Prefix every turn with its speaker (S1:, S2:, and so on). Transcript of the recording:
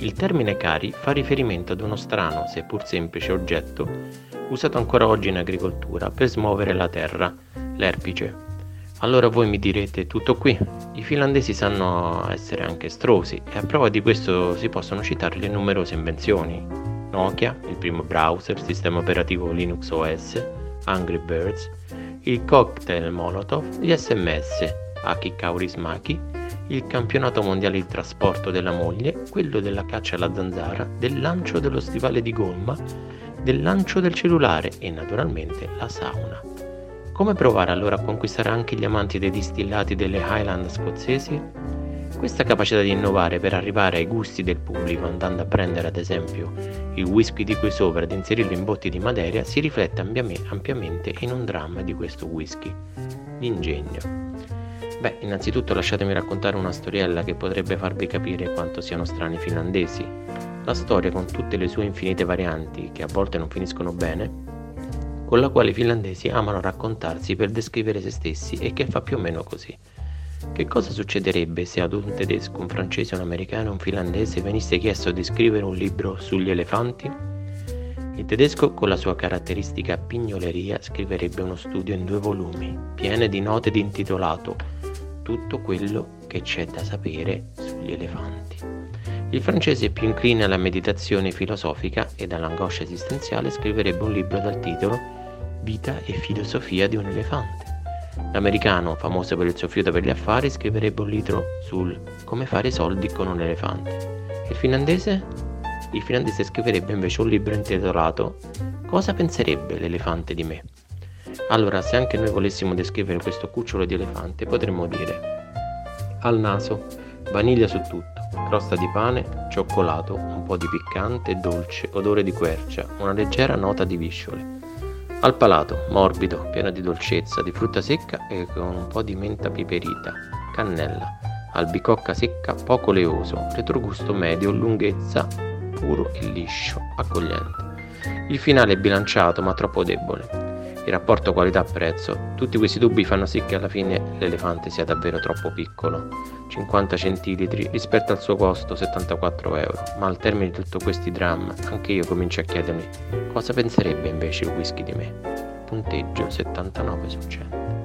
S1: Il termine cari fa riferimento ad uno strano, seppur semplice oggetto, usato ancora oggi in agricoltura per smuovere la terra, l'erpice. Allora voi mi direte tutto qui. I finlandesi sanno essere anche estrosi e a prova di questo si possono citare le numerose invenzioni. Nokia, il primo browser, sistema operativo Linux OS, Angry Birds, il cocktail Molotov, gli sms, Aki Kaurismaki, il campionato mondiale di trasporto della moglie, quello della caccia alla zanzara, del lancio dello stivale di gomma, del lancio del cellulare e naturalmente la sauna. Come provare allora a conquistare anche gli amanti dei distillati delle Highland scozzesi? Questa capacità di innovare per arrivare ai gusti del pubblico andando a prendere ad esempio il whisky di qui sopra ed inserirlo in botti di materia si riflette ampiamente in un dramma di questo whisky, l'ingegno. Beh, innanzitutto lasciatemi raccontare una storiella che potrebbe farvi capire quanto siano strani i finlandesi. La storia, con tutte le sue infinite varianti, che a volte non finiscono bene, con la quale i finlandesi amano raccontarsi per descrivere se stessi e che fa più o meno così. Che cosa succederebbe se ad un tedesco, un francese, un americano un finlandese venisse chiesto di scrivere un libro sugli elefanti? Il tedesco, con la sua caratteristica pignoleria, scriverebbe uno studio in due volumi, piene di note di intitolato Tutto quello che c'è da sapere sugli elefanti. Il francese più incline alla meditazione filosofica e all'angoscia esistenziale scriverebbe un libro dal titolo Vita e filosofia di un elefante. L'americano, famoso per il suo fiuto per gli affari, scriverebbe un libro sul come fare soldi con un elefante. Il finlandese? Il finlandese scriverebbe invece un libro intitolato Cosa penserebbe l'elefante di me? Allora, se anche noi volessimo descrivere questo cucciolo di elefante, potremmo dire al naso, vaniglia su tutto, crosta di pane, cioccolato, un po' di piccante dolce, odore di quercia, una leggera nota di visciole. Al palato, morbido, pieno di dolcezza, di frutta secca e con un po' di menta piperita, cannella. Albicocca secca, poco leoso, retrogusto medio, lunghezza, puro e liscio, accogliente. Il finale è bilanciato ma troppo debole il rapporto qualità-prezzo. Tutti questi dubbi fanno sì che alla fine l'elefante sia davvero troppo piccolo, 50 centilitri rispetto al suo costo 74 euro, ma al termine di tutti questi drammi anche io comincio a chiedermi cosa penserebbe invece il whisky di me. Punteggio 79 su 100.